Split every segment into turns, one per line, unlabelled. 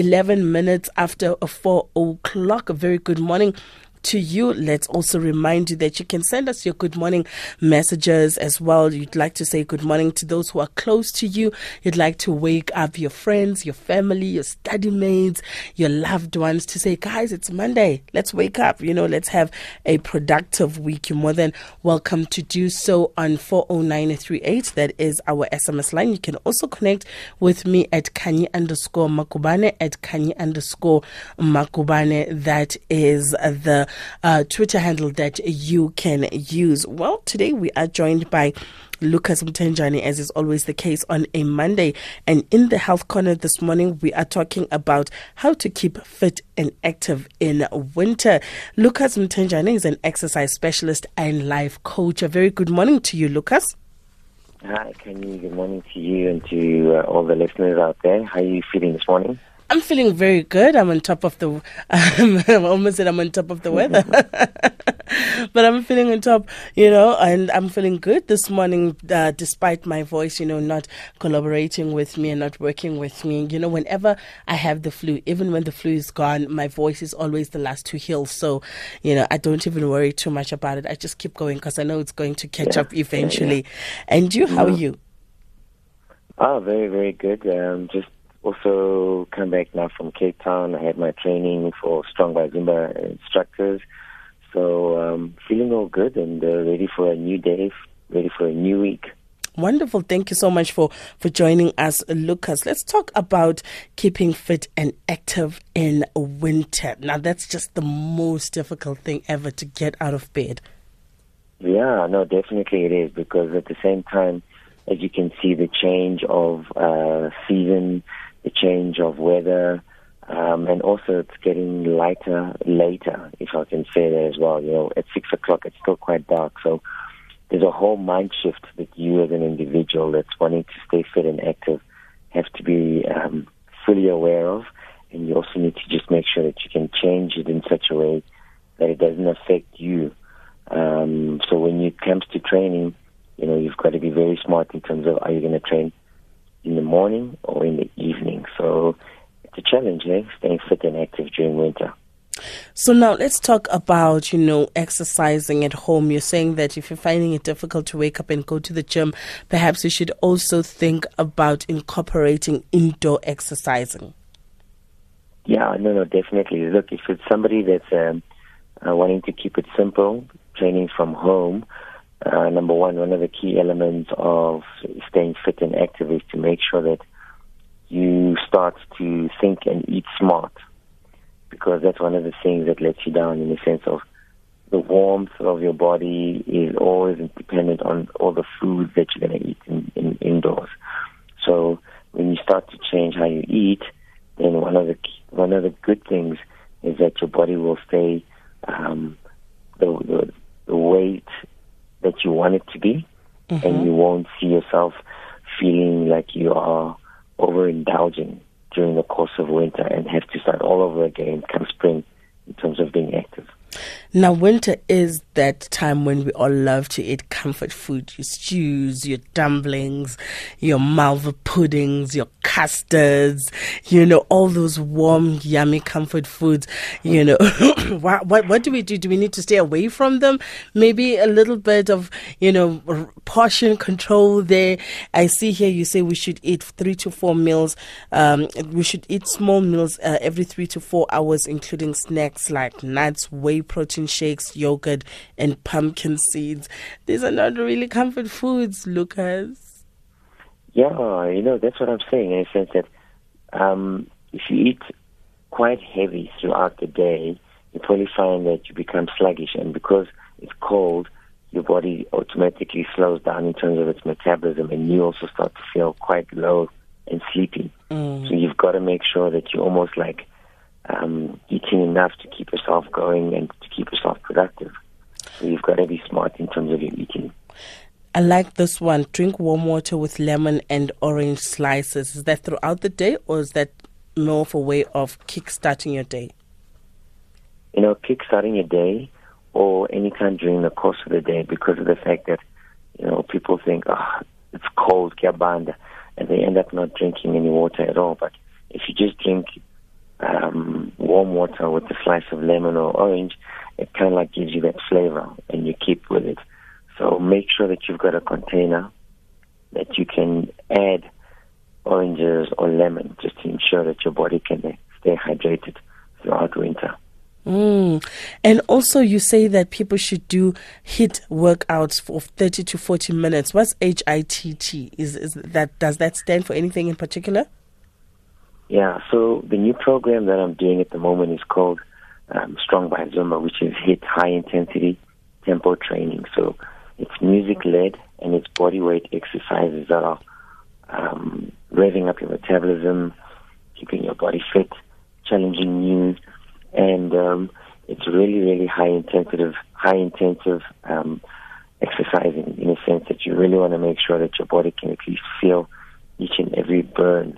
11 minutes after 4 o'clock. A very good morning to you. Let's also remind you that you can send us your good morning messages as well. You'd like to say good morning to those who are close to you. You'd like to wake up your friends, your family, your study mates, your loved ones to say, guys, it's Monday. Let's wake up. You know, let's have a productive week. You're more than welcome to do so on 40938. That is our SMS line. You can also connect with me at Khanyi underscore Magubane at Khanyi underscore Magubane. That is the uh, Twitter handle that you can use. Well, today we are joined by Lucas Mthenjane, as is always the case on a Monday. And in the Health Corner this morning, we are talking about how to keep fit and active in winter. Lucas Mthenjane is an exercise specialist and life coach. A very good morning to you, Lucas.
Hi, Kenny. Good morning to you and to uh, all the listeners out there. How are you feeling this morning?
I'm feeling very good. I'm on top of the. Um, I almost said I'm on top of the weather, but I'm feeling on top, you know, and I'm feeling good this morning, uh, despite my voice, you know, not collaborating with me and not working with me. You know, whenever I have the flu, even when the flu is gone, my voice is always the last to heal. So, you know, I don't even worry too much about it. I just keep going because I know it's going to catch yeah. up eventually. Yeah, yeah. And you, how are you?
Oh, very, very good. Um, just also come back now from Cape Town. I had my training for Strong by Zumba instructors. So um, feeling all good and uh, ready for a new day, ready for a new week.
Wonderful. Thank you so much for, for joining us, Lucas. Let's talk about keeping fit and active in winter. Now, that's just the most difficult thing ever to get out of bed.
Yeah, no, definitely it is because at the same time, as you can see, the change of uh, season, the change of weather, um, and also it's getting lighter later, if I can say that as well. You know, at six o'clock it's still quite dark, so there's a whole mind shift that you as an individual that's wanting to stay fit and active have to be um, fully aware of, and you also need to just make sure that you can change it in such a way that it doesn't affect you. Um, so when it comes to training, you know, you've got to be very smart in terms of are you going to train in the morning or in the. So it's a challenge, eh? Staying fit and active during winter.
So now let's talk about, you know, exercising at home. You're saying that if you're finding it difficult to wake up and go to the gym, perhaps you should also think about incorporating indoor exercising.
Yeah, no, no, definitely. Look, if it's somebody that's um, uh, wanting to keep it simple, training from home, uh, number one, one of the key elements of staying fit and active is to make sure that you start to think and eat smart because that's one of the things that lets you down in the sense of the warmth of your body is always dependent on all the foods that you're going to eat in, in, indoors. So when you start to change how you eat, then one of the one of the good things is that your body will stay um, the, the the weight that you want it to be, mm-hmm. and you won't see yourself feeling like you are overindulging during the course of winter and have to start all over again come spring in terms of being active.
Now, winter is that time when we all love to eat comfort food your stews, your dumplings, your malva puddings, your custards, you know, all those warm, yummy comfort foods. You know, what, what, what do we do? Do we need to stay away from them? Maybe a little bit of, you know, portion control there. I see here you say we should eat three to four meals. Um, we should eat small meals uh, every three to four hours, including snacks like nuts, whey protein shakes, yogurt, and pumpkin seeds. These are not really comfort foods, Lucas.
Yeah, you know, that's what I'm saying in a sense that um, if you eat quite heavy throughout the day, you probably find that you become sluggish. And because it's cold, your body automatically slows down in terms of its metabolism, and you also start to feel quite low and sleepy. Mm. So you've got to make sure that you're almost like um, eating enough to keep yourself going and to keep yourself productive. So you've got to be smart in terms of your eating.
I like this one. Drink warm water with lemon and orange slices. Is that throughout the day or is that more of a way of kick-starting your day?
You know, kick-starting your day or anytime during the course of the day because of the fact that, you know, people think, oh, it's cold, kiabanda, and they end up not drinking any water at all. But if you just drink water with a slice of lemon or orange, it kind of like gives you that flavor and you keep with it. So make sure that you've got a container that you can add oranges or lemon just to ensure that your body can stay hydrated throughout winter.
Mm. And also, you say that people should do HIIT workouts for 30 to 40 minutes. What's HIIT? Is, is that does that stand for anything in particular?
Yeah. So the new program that I'm doing at the moment is called um, Strong by Zumba, which is HIIT high intensity tempo training. So it's music led and it's body weight exercises that are um, revving up your metabolism, keeping your body fit, challenging you and um, it's really, really high intensive, high intensive um, exercising in a sense that you really want to make sure that your body can at least feel each and every burn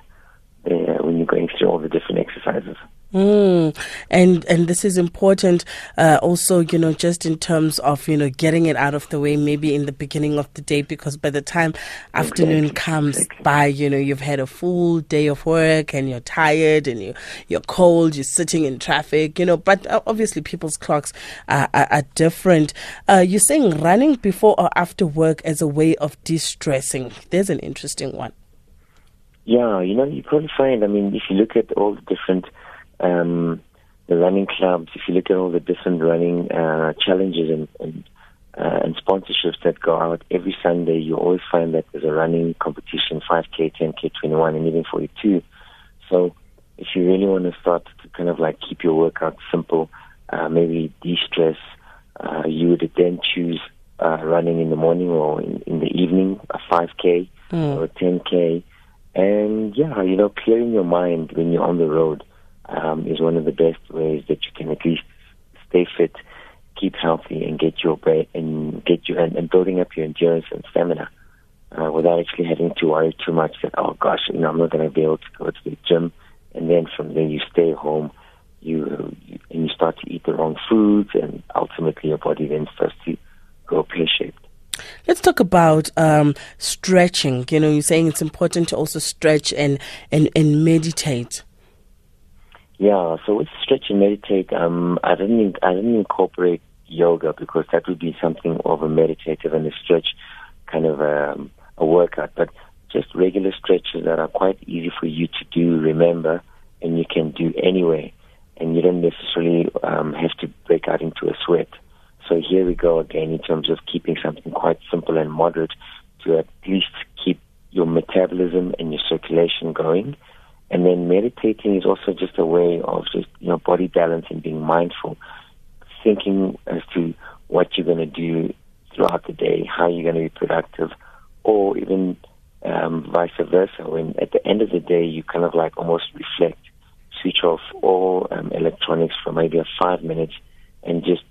uh, when you're going through all the different exercises.
Mm. And and this is important uh, also, you know, just in terms of, you know, getting it out of the way maybe in the beginning of the day because by the time afternoon comes exactly. by, you know, you've had a full day of work and you're tired and you you're cold, you're sitting in traffic, you know, but uh, obviously people's clocks are, are, are different. Uh, you're saying running before or after work as a way of de-stressing. There's an interesting one.
Yeah, you know, you probably find, I mean, if you look at all the different um, the running clubs, if you look at all the different running uh, challenges and and, uh, and sponsorships that go out every Sunday, you always find that there's a running competition, 5K, 10K, 21, and even 42. So if you really want to start to kind of like keep your workout simple, uh, maybe de-stress, uh, you would then choose uh, running in the morning or in, in the evening, a 5K mm. or a 10K. And yeah, you know, clearing your mind when you're on the road um, is one of the best ways that you can at least stay fit, keep healthy, and get your brain and get you and, and building up your endurance and stamina. Uh, without actually having to worry too much that oh gosh, you know I'm not going to be able to go to the gym, and then from there you stay home, you, you and you start to eat the wrong foods, and ultimately your body then starts to go pear shaped.
Let's talk about um, stretching. You know, you're saying it's important to also stretch and, and, and meditate.
Yeah, so with stretch and meditate, um, I didn't I didn't incorporate yoga because that would be something of a meditative and a stretch kind of um, a workout. But just regular stretches that are quite easy for you to do, remember, and you can do anyway, and you don't necessarily um, have to break out into a sweat. So here we go again in terms of keeping something quite simple and moderate to at least keep your metabolism and your circulation going and then meditating is also just a way of just, you know, body balance and being mindful, thinking as to what you're going to do throughout the day, how you're going to be productive, or even um, vice versa. When at the end of the day, you kind of like almost reflect, switch off all um, electronics for maybe a five minutes and just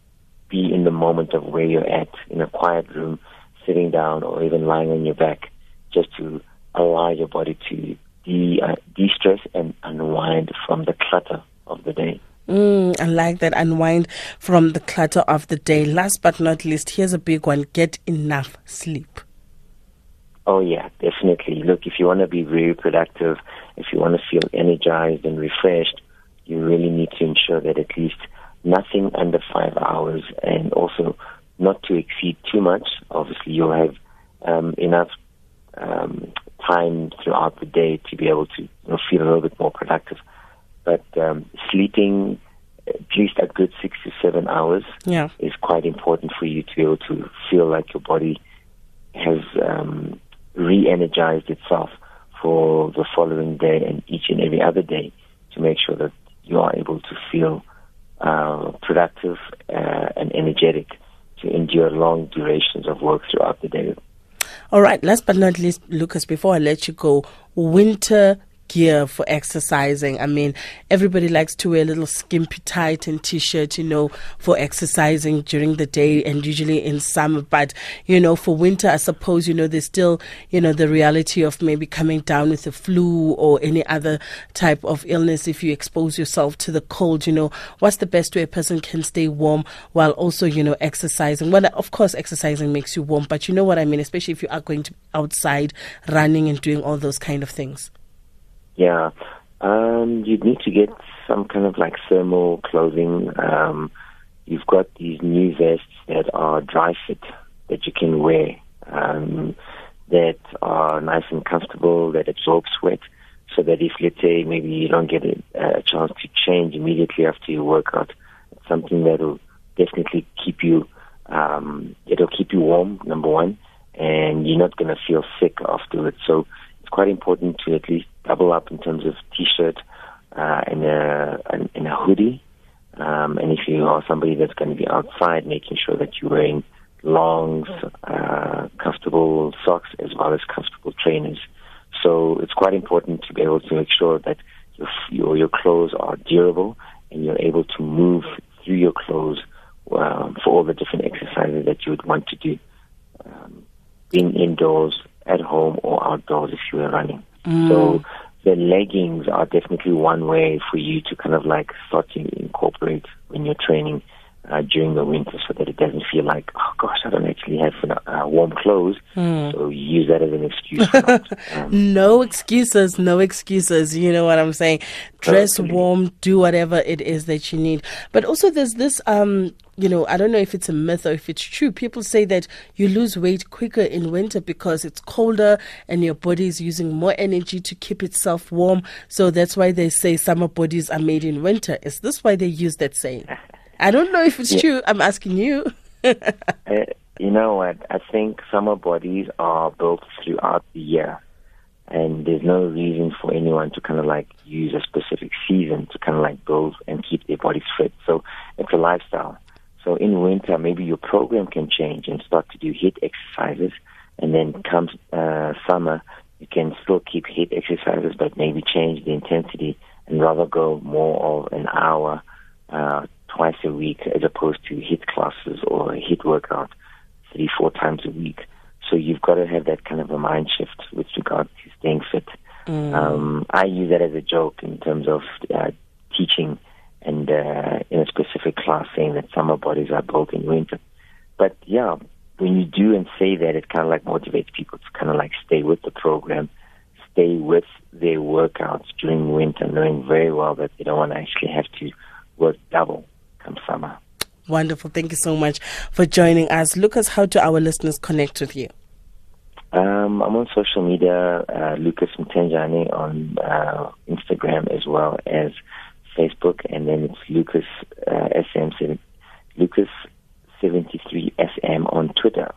be in the moment of where you're at in a quiet room, sitting down or even lying on your back, just to allow your body to de uh, de-stress and unwind from the clutter of the day.
Mm, I like that unwind from the clutter of the day. Last but not least, here's a big one: get enough sleep.
Oh yeah, definitely. Look, if you want to be very productive, if you want to feel energized and refreshed, you really need to ensure that at least nothing under five hours, and also not to exceed too much. Obviously, you'll have um, enough um, time throughout the day to be able to you know, feel a little bit more productive. But um, sleeping at least a good six to seven hours
yeah.
is quite important for you to be able to feel like your body has um, re-energized itself for the following day and each and every other day to make sure that you are able to feel uh, productive uh, and energetic to endure long durations of work throughout the day.
All right, last but not least, Lucas, before I let you go, winter gear for exercising. I mean, everybody likes to wear a little skimpy tight and t-shirt, you know, for exercising during the day and usually in summer. But, you know, for winter, I suppose, you know, there's still, you know, the reality of maybe coming down with a flu or any other type of illness if you expose yourself to the cold, you know, what's the best way a person can stay warm while also, you know, exercising? Well, of course, exercising makes you warm, but you know what I mean, especially if you are going to outside running and doing all those kind of things.
Yeah. Um, you'd need to get some kind of like thermal clothing. Um, you've got these new vests that are dry fit that you can wear um, that are nice and comfortable, that absorb sweat, so that if, let's say, maybe you don't get a, a chance to change immediately after your workout, it's something that will definitely keep you, um, it'll keep you warm, number one, and you're not going to feel sick afterwards. So it's quite important to at least double up in terms of t-shirt uh, and, a, and a hoodie. Um, and if you are somebody that's going to be outside, making sure that you're wearing longs, uh, comfortable socks, as well as comfortable trainers. So it's quite important to be able to make sure that your your, your clothes are durable and you're able to move through your clothes um, for all the different exercises that you would want to do, um, being indoors, at home, or outdoors if you were running. Mm. So the leggings are definitely one way for you to kind of like start to incorporate when you're training uh, during the winter so that it doesn't feel like, oh gosh, I don't actually have uh, warm clothes. Mm. So use that as an excuse.
Um, no excuses, no excuses. You know what I'm saying? Dress totally. warm, do whatever it is that you need. But also, there's this um, you know, I don't know if it's a myth or if it's true. People say that you lose weight quicker in winter because it's colder and your body is using more energy to keep itself warm. So that's why they say summer bodies are made in winter. Is this why they use that saying? I don't know if it's yeah. true. I'm asking you.
uh, you know what? I think summer bodies are built throughout the year. And there's no reason for anyone to kind of like use a specific season to kind of like build and keep their bodies fit. So it's a lifestyle. So in winter, maybe your program can change and start to do HIIT exercises. And then comes uh, summer, you can still keep HIIT exercises, but maybe change the intensity and rather go more of an hour uh, twice a week as opposed to HIIT classes or a HIIT workout three, four times a week. So you've got to have that kind of a mind shift with regard to staying fit. Mm. Um, I use that as a joke in terms of uh, teaching and uh, in a specific class saying that summer bodies are built in winter. But yeah, when you do and say that, it kind of like motivates people to kind of like stay with the program, stay with their workouts during winter, knowing very well that they don't want to actually have to work double come summer.
Wonderful. Thank you so much for joining us. Lucas, how do our listeners connect with you?
Um, I'm on social media, uh, Lucas Mthenjane on uh, Instagram as well as Facebook, and then it's Lucas uh, SM, Lucas 73 SM on Twitter.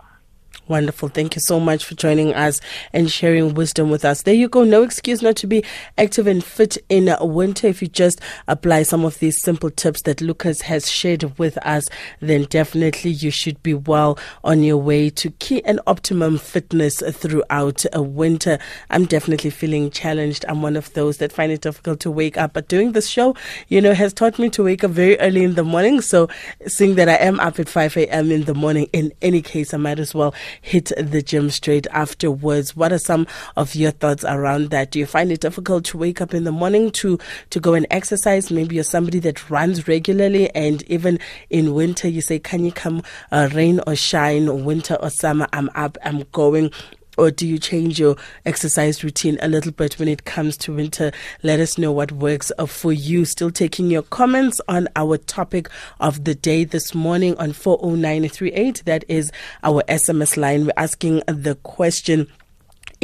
Wonderful. Thank you so much for joining us and sharing wisdom with us. There you go. No excuse not to be active and fit in winter. If you just apply some of these simple tips that Lucas has shared with us, then definitely you should be well on your way to key and optimum fitness throughout a winter. I'm definitely feeling challenged. I'm one of those that find it difficult to wake up, but doing this show, you know, has taught me to wake up very early in the morning. So seeing that I am up at 5 a.m. in the morning, in any case, I might as well hit the gym straight afterwards. What are some of your thoughts around that? Do you find it difficult to wake up in the morning to, to go and exercise? Maybe you're somebody that runs regularly and even in winter you say, can you come uh, rain or shine, winter or summer, I'm up, I'm going or do you change your exercise routine a little bit when it comes to winter? Let us know what works uh, for you. Still taking your comments on our topic of the day this morning on 40938. That is our SMS line. We're asking the question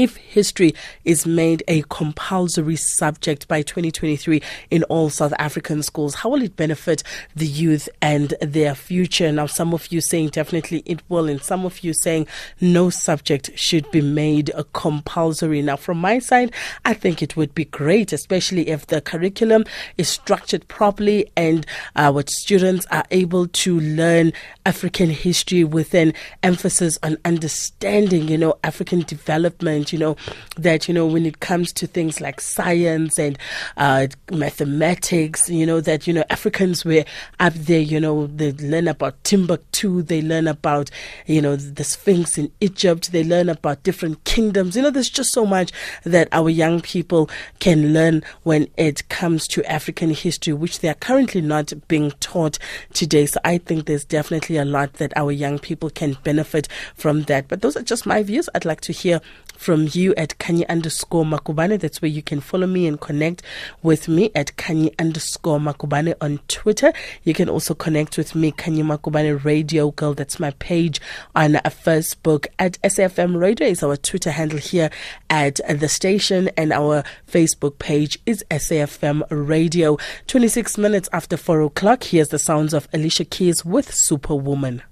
if history is made a compulsory subject by 2023 in all South African schools, how will it benefit the youth and their future? Now, some of you saying definitely it will, and some of you saying no subject should be made compulsory. Now, from my side, I think it would be great, especially if the curriculum is structured properly and uh, our students are able to learn African history with an emphasis on understanding, you know, African development you know, that, you know, when it comes to things like science and uh, mathematics, you know, that, you know, Africans were up there, you know, they learn about Timbuktu, they learn about, you know, the Sphinx in Egypt, they learn about different kingdoms. You know, there's just so much that our young people can learn when it comes to African history, which they are currently not being taught today. So I think there's definitely a lot that our young people can benefit from that. But those are just my views. I'd like to hear from you at Khanyi underscore Magubane. That's where you can follow me and connect with me at Khanyi underscore Magubane on Twitter. You can also connect with me, Khanyi Magubane Radio Girl. That's my page on Facebook at SAFM Radio is our Twitter handle here at the station and our Facebook page is SAFM Radio. 26 minutes after 4 o'clock, here's the sounds of Alicia Keys with Superwoman.